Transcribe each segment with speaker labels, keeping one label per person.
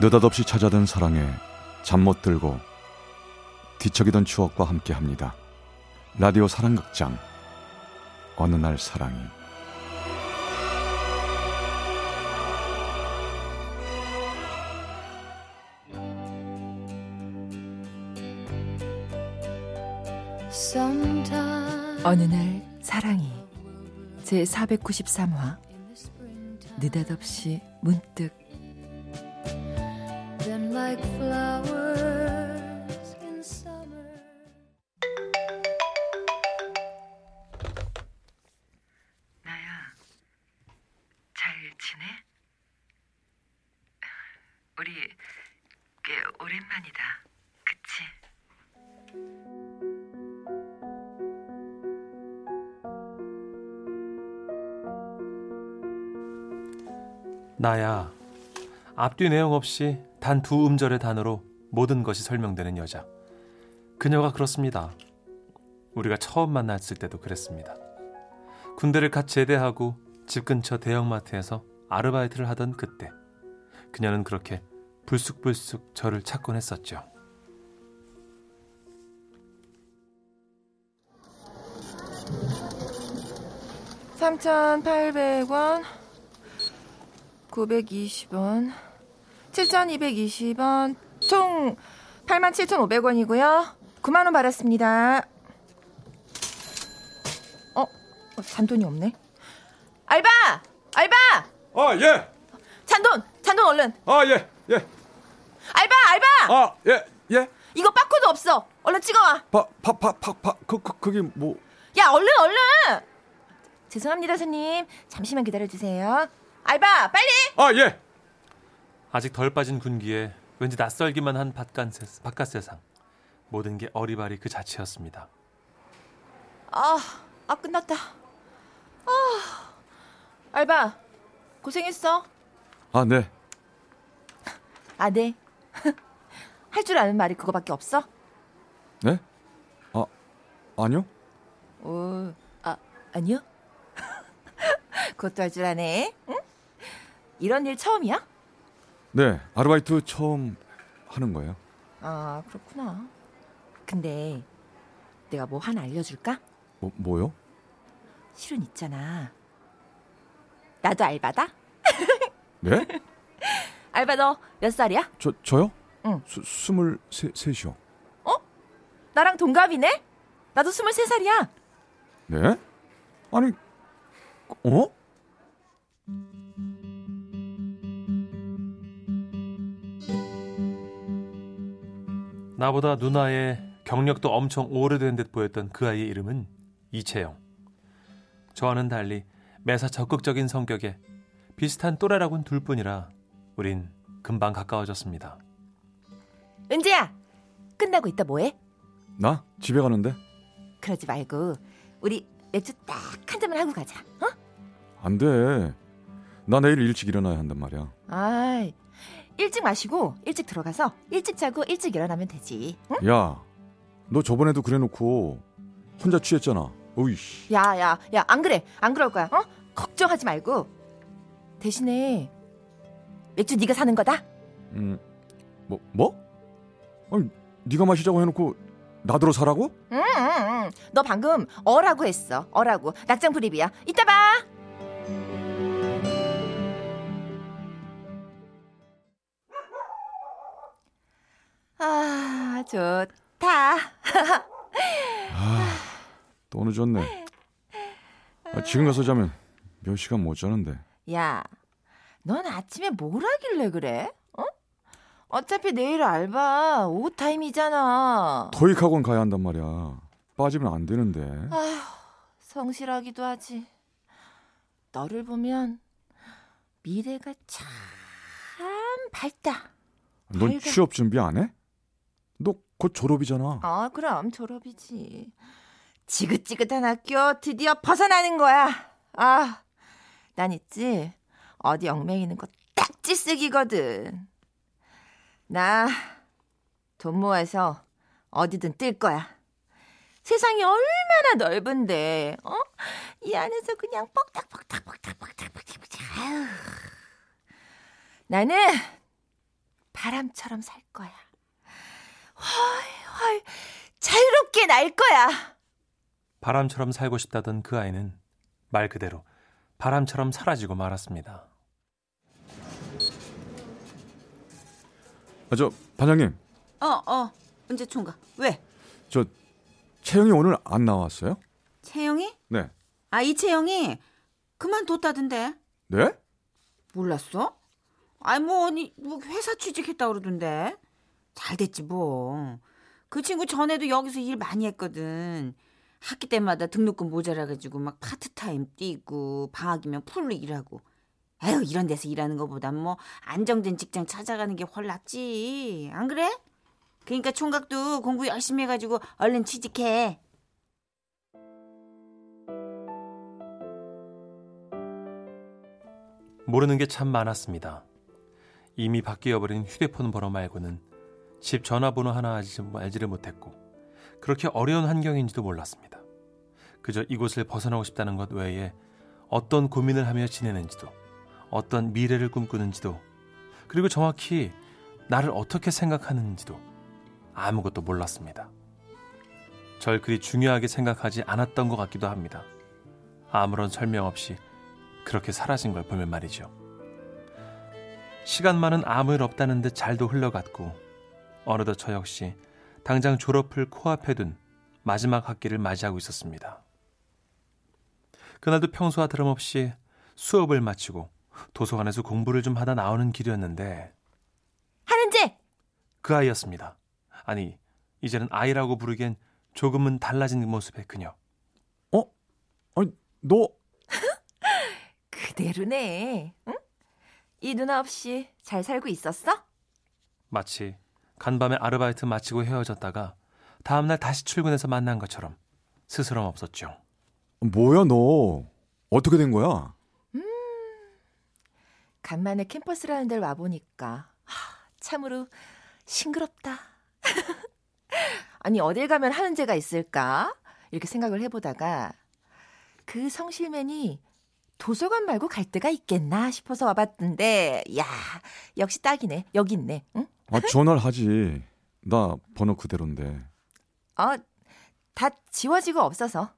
Speaker 1: 느닷없이 찾아든 사랑에 잠 못 들고 뒤척이던 추억과 함께 합니다. 라디오 사랑극장. 어느 날 사랑이.
Speaker 2: 어느 날 사랑이 제 493화. 느닷없이 문득 like flowers in summer.
Speaker 3: 나야, 잘 지내? 우리 꽤 오랜만이다. 그치?
Speaker 4: 나야. 앞뒤 내용 없이 단 두 음절의 단어로 모든 것이 설명되는 여자. 그녀가 그렇습니다. 우리가 처음 만났을 때도 그랬습니다. 군대를 갓 제대하고 집 근처 대형마트에서 아르바이트를 하던 그때. 그녀는 그렇게 불쑥불쑥 저를 찾곤 했었죠.
Speaker 2: (3,800원) (920원) (7,220원) 총 87,500원이고요. 9만 원 받았습니다. 어? 어, 잔돈이 없네. 알바! 알바!
Speaker 5: 아, 예.
Speaker 2: 잔돈! 잔돈 얼른.
Speaker 5: 아, 예. 예.
Speaker 2: 알바! 알바!
Speaker 5: 아, 예. 예.
Speaker 2: 이거 빠코드 없어. 얼른 찍어 와.
Speaker 5: 파, 파, 파, 파, 파. 그, 그, 그게 뭐.
Speaker 2: 야, 얼른, 얼른! 죄송합니다, 손님. 잠시만 기다려 주세요. 알바, 빨리!
Speaker 5: 아, 예.
Speaker 4: 아직 덜 빠진 군기에 왠지 낯설기만 한 바깥, 세, 바깥 세상. 모든 게 어리바리 그 자체였습니다.
Speaker 2: 아, 아 끝났다. 아, 알바 고생했어.
Speaker 1: 아, 네.
Speaker 2: 아, 네. 할 줄 아는 말이 그거밖에 없어?
Speaker 1: 네? 아, 아니요.
Speaker 2: 오, 아, 아니요? 그것도 할 줄 아네. 응? 이런 일 처음이야?
Speaker 1: 네, 아르바이트 처음 하는 거예요.
Speaker 2: 아, 그렇구나. 근데 내가 뭐 하나 알려줄까?
Speaker 1: 뭐, 뭐요?
Speaker 2: 실은 있잖아. 나도 알바다?
Speaker 1: 네?
Speaker 2: 알바 너 몇 살이야?
Speaker 1: 저, 저요?
Speaker 2: 응.
Speaker 1: 수, 스물세, 셋이요.
Speaker 2: 나랑 동갑이네? 나도 23살이야.
Speaker 1: 네? 아니, 어?
Speaker 4: 나보다 누나의 경력도 엄청 오래된 듯 보였던 그 아이의 이름은 이채영. 저와는 달리 매사 적극적인 성격에 비슷한 또래라곤 둘 뿐이라 우린 금방 가까워졌습니다.
Speaker 2: 은재야, 끝나고 있다 뭐해?
Speaker 1: 나? 집에 가는데?
Speaker 2: 그러지 말고 우리 맥주 딱 한 잔만 하고 가자. 어?
Speaker 1: 안 돼. 나 내일 일찍 일어나야 한단 말이야.
Speaker 2: 아이, 일찍 마시고 일찍 들어가서 일찍 자고 일찍 일어나면 되지. 응?
Speaker 1: 야, 너 저번에도 그래 놓고 혼자 취했잖아. 어이씨.
Speaker 2: 야, 야, 야, 안 그래. 안 그럴 거야. 어? 걱정하지 말고. 대신에 맥주 네가 사는 거다.
Speaker 1: 음, 뭐, 뭐? 아니, 네가 마시자고 해놓고 나더러 사라고?
Speaker 2: 응, 응, 응. 너 방금 어라고 했어. 어라고. 낙장 불입이야. 이따 봐. 좋다.
Speaker 1: 아, 또 늦었네. 아, 지금 가서 자면 몇 시간 못 자는데.
Speaker 2: 야, 넌 아침에 뭘 하길래 그래? 어? 어차피 내일 알바 오후 타임이잖아.
Speaker 1: 토익 학원 가야 한단 말이야. 빠지면 안 되는데.
Speaker 2: 아휴, 성실하기도 하지. 너를 보면 미래가 참 밝다.
Speaker 1: 넌
Speaker 2: 밝아.
Speaker 1: 취업 준비 안 해? 너 곧 졸업이잖아.
Speaker 2: 아, 그럼 졸업이지. 지긋지긋한 학교 드디어 벗어나는 거야. 아, 난 있지. 어디 얽매이는 거딱 찌쓰기거든. 나 돈 모아서 어디든 뜰 거야. 세상이 얼마나 넓은데, 어? 이 안에서 그냥 뻑딱뻑딱뻑딱뻑딱뻑딱. 아유. 나는 바람처럼 살 거야. 훨훨 자유롭게 날 거야.
Speaker 4: 바람처럼 살고 싶다던 그 아이는 말 그대로 바람처럼 사라지고 말았습니다.
Speaker 1: 아, 저 반장님,
Speaker 6: 어, 어. 언제 총각? 왜?
Speaker 1: 저 채영이 오늘 안 나왔어요?
Speaker 6: 채영이?
Speaker 1: 네.
Speaker 6: 아, 이 채영이 그만뒀다던데.
Speaker 1: 네?
Speaker 6: 몰랐어? 아이 뭐 언니 뭐 회사 취직했다 그러던데. 잘 됐지 뭐. 그 친구 전에도 여기서 일 많이 했거든. 학기 때마다 등록금 모자라가지고 막 파트타임 뛰고 방학이면 풀로 일하고. 에휴 이런 데서 일하는 것보단 뭐 안정된 직장 찾아가는 게 훨 낫지. 안 그래? 그러니까 총각도 공부 열심히 해가지고 얼른 취직해.
Speaker 4: 모르는 게 참 많았습니다. 이미 바뀌어버린 휴대폰 번호 말고는 집 전화번호 하나 알지- 알지를 못했고 그렇게 어려운 환경인지도 몰랐습니다. 그저 이곳을 벗어나고 싶다는 것 외에 어떤 고민을 하며 지내는지도 어떤 미래를 꿈꾸는지도 그리고 정확히 나를 어떻게 생각하는지도 아무것도 몰랐습니다. 절 그리 중요하게 생각하지 않았던 것 같기도 합니다. 아무런 설명 없이 그렇게 사라진 걸 보면 말이죠. 시간만은 아무 일 없다는 듯 잘도 흘러갔고 어느덧 저 역시 당장 졸업을 코앞에 둔 마지막 학기를 맞이하고 있었습니다. 그날도 평소와 다름없이 수업을 마치고 도서관에서 공부를 좀 하다 나오는 길이었는데
Speaker 2: 하는지
Speaker 4: 그 아이였습니다. 아니 이제는 아이라고 부르기엔 조금은 달라진 모습의 그녀.
Speaker 1: 아니, 너
Speaker 2: 그대로네. 응? 이 누나 없이 잘 살고 있었어?
Speaker 4: 마치 간밤에 아르바이트 마치고 헤어졌다가 다음날 다시 출근해서 만난 것처럼 스스럼 없었죠.
Speaker 1: 뭐야 너? 어떻게 된 거야?
Speaker 2: 간만에 캠퍼스라는 데를 와보니까 하, 참으로 싱그럽다. 아니 어딜 가면 하는 제가 있을까? 이렇게 생각을 해보다가 그 성실맨이 도서관 말고 갈 데가 있겠나 싶어서 와봤는데 야 역시 딱이네 여기 있네. 응?
Speaker 1: 아, 전화를 하지. 나 번호 그대로인데.
Speaker 2: 어, 다 지워지고 없어서.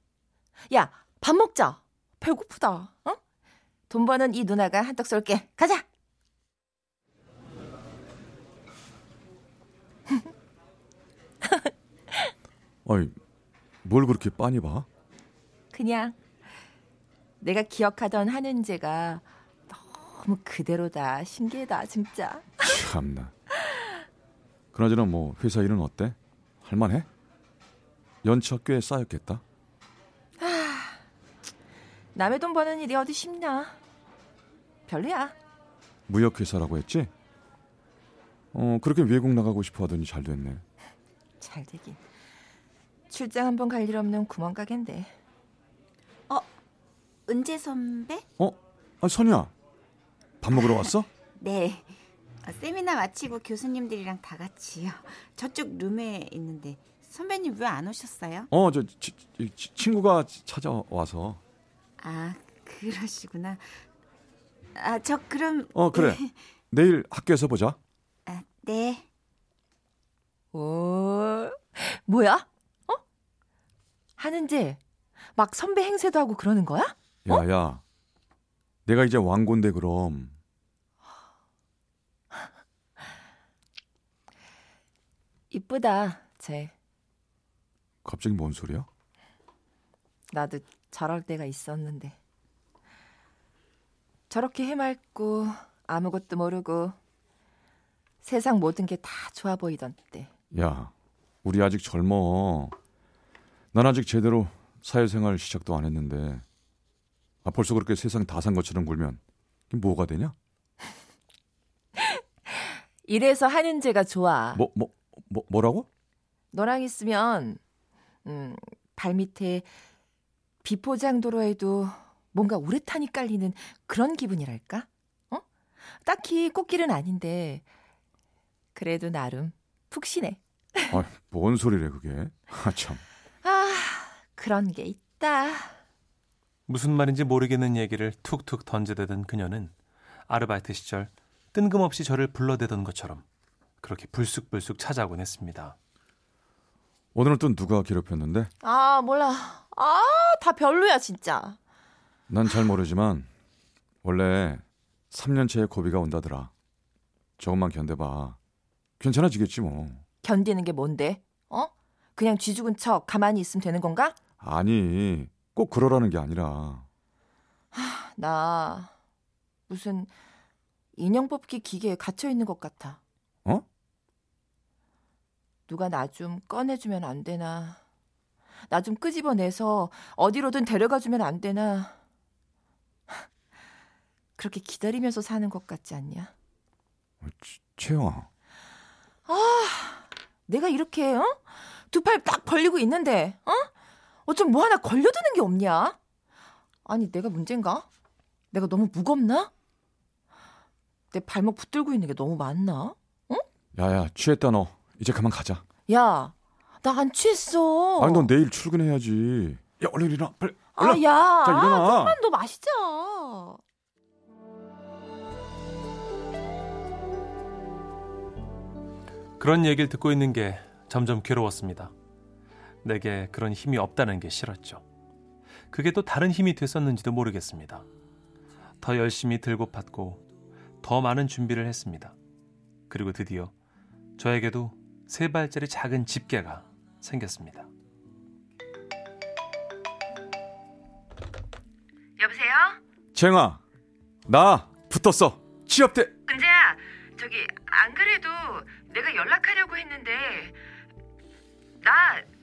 Speaker 2: 야, 밥 먹자. 배고프다. 어? 돈 버는 이 누나가 한턱 쏠게. 가자.
Speaker 1: 아이, 뭘 그렇게 빤히 봐?
Speaker 2: 그냥 내가 기억하던 한은재가 너무 그대로다. 신기하다, 진짜.
Speaker 1: 참나. 그나저나 뭐 회사 일은 어때? 할만해? 연차 꽤 쌓였겠다.
Speaker 2: 남의 돈 버는 일이 어디 쉽나? 별로야.
Speaker 1: 무역회사라고 했지? 어, 그렇게 외국 나가고 싶어 하더니 잘 됐네.
Speaker 2: 잘 되긴. 출장 한번 갈 일 없는 구멍가게인데.
Speaker 6: 은재 선배?
Speaker 1: 어? 아, 선이야. 밥 먹으러 왔어?
Speaker 6: 네. 어, 세미나 마치고 교수님들이랑 다 같이요. 저쪽 룸에 있는데 선배님 왜 안 오셨어요?
Speaker 1: 어, 저 치- 치- 친구가 찾아와서.
Speaker 6: 아 그러시구나. 아 저 그럼
Speaker 1: 어, 그래. 내일 학교에서 보자.
Speaker 6: 아, 네.
Speaker 2: 오, 뭐야? 어? 하는지 막 선배 행세도 하고 그러는 거야?
Speaker 1: 야, 야. 내가 이제 왕고인데 그럼.
Speaker 2: 이쁘다, 쟤.
Speaker 1: 갑자기 뭔 소리야?
Speaker 2: 나도 저럴 때가 있었는데. 저렇게 해맑고 아무것도 모르고 세상 모든 게 다 좋아 보이던 때.
Speaker 1: 야, 우리 아직 젊어. 난 아직 제대로 사회생활 시작도 안 했는데. 아, 벌써 그렇게 세상 다 산 것처럼 굴면 뭐가 되냐?
Speaker 2: 이래서 하는 제가 좋아.
Speaker 1: 뭐, 뭐, 뭐 뭐라고?
Speaker 2: 너랑 있으면 음, 발밑에 비포장도로에도 뭔가 우레탄이 깔리는 그런 기분이랄까? 어? 딱히 꽃길은 아닌데 그래도 나름 푹신해.
Speaker 1: 아, 뭔 소리래 그게? 아 참.
Speaker 2: 아, 그런 게 있다.
Speaker 4: 무슨 말인지 모르겠는 얘기를 툭툭 던져대던 그녀는 아르바이트 시절 뜬금없이 저를 불러대던 것처럼 그렇게 불쑥불쑥 찾아오곤 했습니다.
Speaker 1: 오늘은 또 누가 괴롭혔는데?
Speaker 2: 아, 몰라. 아, 다 별로야, 진짜.
Speaker 1: 난 잘 모르지만 원래 3년째의 고비가 온다더라. 조금만 견뎌봐. 괜찮아지겠지 뭐.
Speaker 2: 견디는 게 뭔데? 어? 그냥 쥐 죽은 척 가만히 있으면 되는 건가?
Speaker 1: 아니, 꼭 그러라는 게 아니라.
Speaker 2: 나 무슨 인형 뽑기 기계에 갇혀 있는 것 같아.
Speaker 1: 어?
Speaker 2: 누가 나 좀 꺼내주면 안 되나? 나 좀 끄집어내서 어디로든 데려가 주면 안 되나? 그렇게 기다리면서 사는 것 같지 않냐?
Speaker 1: 채영아.
Speaker 2: 내가 이렇게 어? 두 팔 딱 벌리고 있는데 어? 어쩜 뭐 하나 걸려드는 게 없냐? 아니 내가 문제인가? 내가 너무 무겁나? 내 발목 붙들고 있는 게 너무 많나?
Speaker 1: 야야, 취했다 너. 이제 그만 가자.
Speaker 2: 야, 나 안 취했어.
Speaker 1: 아니, 넌 내일 출근해야지. 야, 얼른 일어나. 빨리.
Speaker 2: 아,
Speaker 1: 얼른.
Speaker 2: 야,
Speaker 1: 자, 일어나.
Speaker 2: 좀만 더 마시자.
Speaker 4: 그런 얘기를 듣고 있는 게 점점 괴로웠습니다. 내게 그런 힘이 없다는 게 싫었죠. 그게 또 다른 힘이 됐었는지도 모르겠습니다. 더 열심히 들고 팠고 더 많은 준비를 했습니다. 그리고 드디어 저에게도 세 발짜리 작은 집게가 생겼습니다.
Speaker 3: 여보세요?
Speaker 1: 채영아, 나 붙었어. 취업돼.
Speaker 3: 은재야, 저기 안 그래도 내가 연락하려고 했는데 나 저,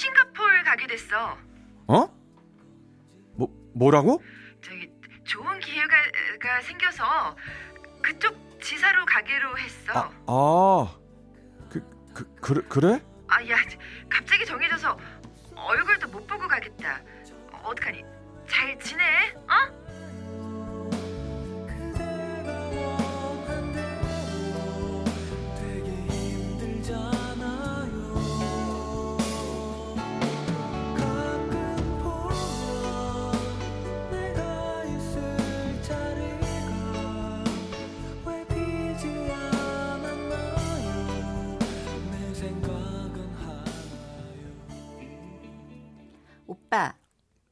Speaker 3: 싱가포르 가게 됐어.
Speaker 1: 어? 뭐, 뭐라고?
Speaker 3: 저기 좋은 기회가 가 생겨서 그쪽 지사로 가기로 했어.
Speaker 1: 아, 아. 그, 그, 그래? 그래?
Speaker 3: 아, 야, 갑자기 정해져서 얼굴도 못 보고 가겠다. 어떡하니? 잘 지내?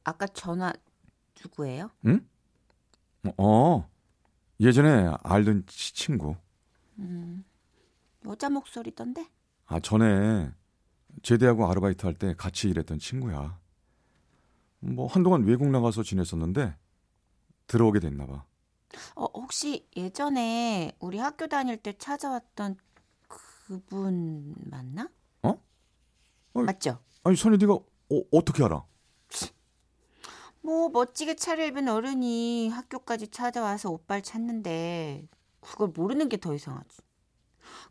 Speaker 6: 아까 전화 누구예요?
Speaker 1: 어. 예전에 알던 치- 친구.
Speaker 6: 여자 목소리던데?
Speaker 1: 아, 전에 제대하고 아르바이트 할 때 같이 일했던 친구야. 뭐 한동안 외국 나가서 지냈었는데 들어오게 됐나 봐.
Speaker 6: 어, 혹시 예전에 우리 학교 다닐 때 찾아왔던 그분 맞나?
Speaker 1: 어? 어,
Speaker 6: 맞죠?
Speaker 1: 아니, 선이 네가 어, 어떻게 알아?
Speaker 6: 뭐 멋지게 차려입은 어른이 학교까지 찾아와서 오빠를 찾는데 그걸 모르는 게 더 이상하지.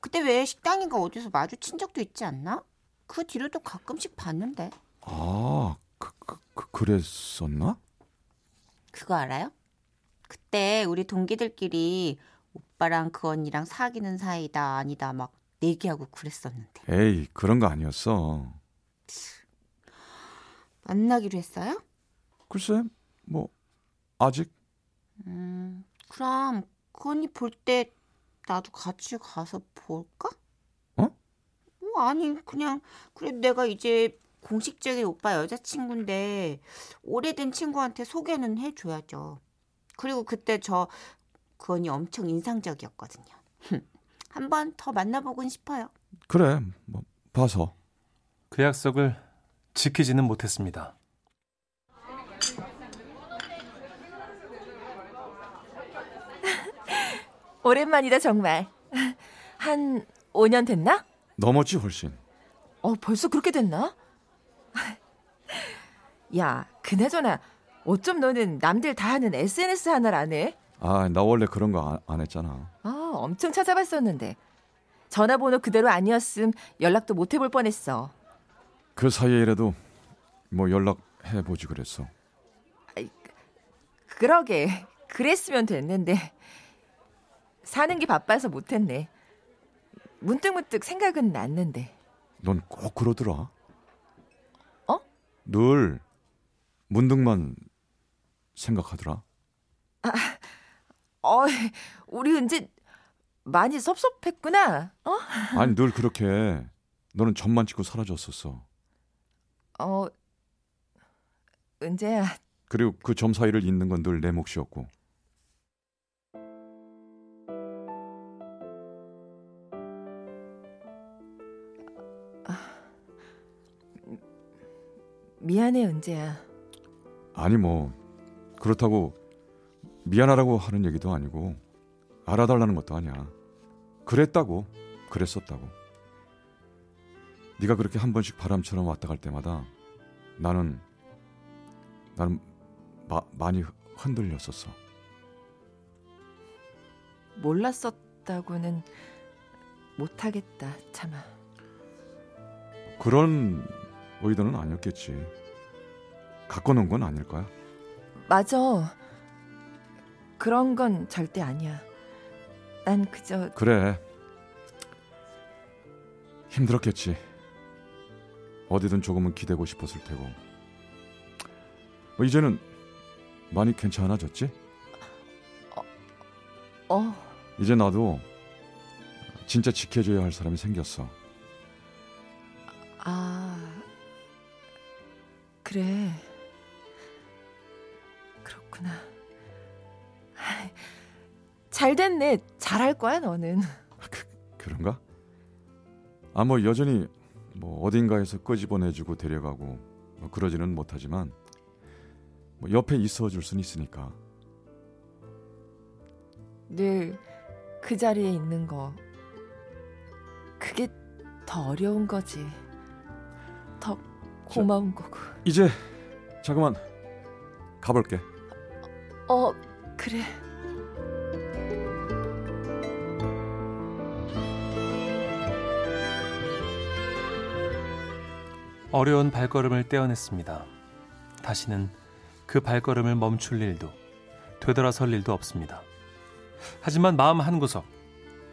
Speaker 6: 그때 왜 식당인가 어디서 마주친 적도 있지 않나? 그 뒤로도 가끔씩 봤는데
Speaker 1: 아, 그, 그, 그 그랬었나?
Speaker 6: 그거 알아요? 그때 우리 동기들끼리 오빠랑 그 언니랑 사귀는 사이다 아니다 막 내기하고 그랬었는데
Speaker 1: 에이, 그런 거 아니었어.
Speaker 6: 만나기로 했어요?
Speaker 1: 글쎄, 뭐 아직
Speaker 6: 음, 그럼 그 언니 볼 때 나도 같이 가서 볼까?
Speaker 1: 어?
Speaker 6: 뭐 아니 그냥 그래 내가 이제 공식적인 오빠 여자친구인데 오래된 친구한테 소개는 해줘야죠. 그리고 그때 저그 언니 엄청 인상적이었거든요. 한번 더 만나보곤 싶어요.
Speaker 1: 그래. 뭐 봐서.
Speaker 4: 그 약속을 지키지는 못했습니다.
Speaker 2: 오랜만이다 정말. 한 5년 됐나?
Speaker 1: 넘었지 훨씬.
Speaker 2: 어, 벌써 그렇게 됐나? 야, 그나저나 어쩜 너는 남들 다 하는 SNS 하나를 안 해?
Speaker 1: 아, 나 원래 그런 거 안, 안 했잖아.
Speaker 2: 아, 엄청 찾아봤었는데. 전화번호 그대로 아니었음 연락도 못 해볼 뻔했어.
Speaker 1: 그 사이에라도 뭐 연락해 보지 그랬어.
Speaker 2: 그러게, 그랬으면 됐는데. 사는 게 바빠서 못했네. 문득문득 생각은 났는데.
Speaker 1: 넌 꼭 그러더라.
Speaker 2: 어?
Speaker 1: 늘 문득만 생각하더라.
Speaker 2: 어, 우리 은지 많이 섭섭했구나. 어?
Speaker 1: 아니 늘 그렇게 너는 점만 찍고 사라졌었어.
Speaker 2: 어, 은재야,
Speaker 1: 그리고 그 점 사이를 잇는 건 늘 내 몫이었고.
Speaker 2: 미안해, 은재야.
Speaker 1: 아니 뭐 그렇다고 미안하라고 하는 얘기도 아니고 알아달라는 것도 아니야. 그랬다고 그랬었다고. 네가 그렇게 한 번씩 바람처럼 왔다 갈 때마다 나는 나는 마, 많이 흔들렸었어.
Speaker 2: 몰랐었다고는 못하겠다, 참아.
Speaker 1: 그런 의도는 아니었겠지. 갖고 논건 아닐 거야.
Speaker 2: 맞아. 그런 건 절대 아니야. 난 그저
Speaker 1: 그래. 힘들었겠지. 어디든 조금은 기대고 싶었을 테고. 뭐 이제는 많이 괜찮아졌지?
Speaker 2: 어,
Speaker 1: 이제 나도 진짜 지켜줘야 할 사람이 생겼어.
Speaker 2: 잘 됐네. 잘할 거야, 너는.
Speaker 1: 그런가? 아 뭐 여전히 뭐 어딘가에서 끄집어내주고 데려가고 뭐 그러지는 못하지만 뭐 옆에 있어줄 수는 있으니까.
Speaker 2: 늘 그 자리에 있는 거. 그게 더 어려운 거지. 더 고마운 거고.
Speaker 1: 이제 자그만 가볼게.
Speaker 2: 어, 그래.
Speaker 4: 어려운 발걸음을 떼어냈습니다. 다시는 그 발걸음을 멈출 일도 되돌아설 일도 없습니다. 하지만 마음 한구석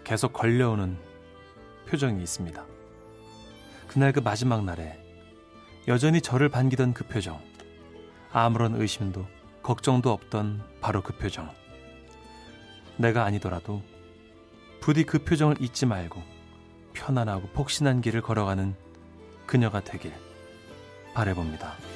Speaker 4: 계속 걸려오는 표정이 있습니다. 그날 그 마지막 날에 여전히 저를 반기던 그 표정. 아무런 의심도 걱정도 없던 바로 그 표정. 내가 아니더라도 부디 그 표정을 잊지 말고 편안하고 폭신한 길을 걸어가는 그녀가 되길 바래봅니다.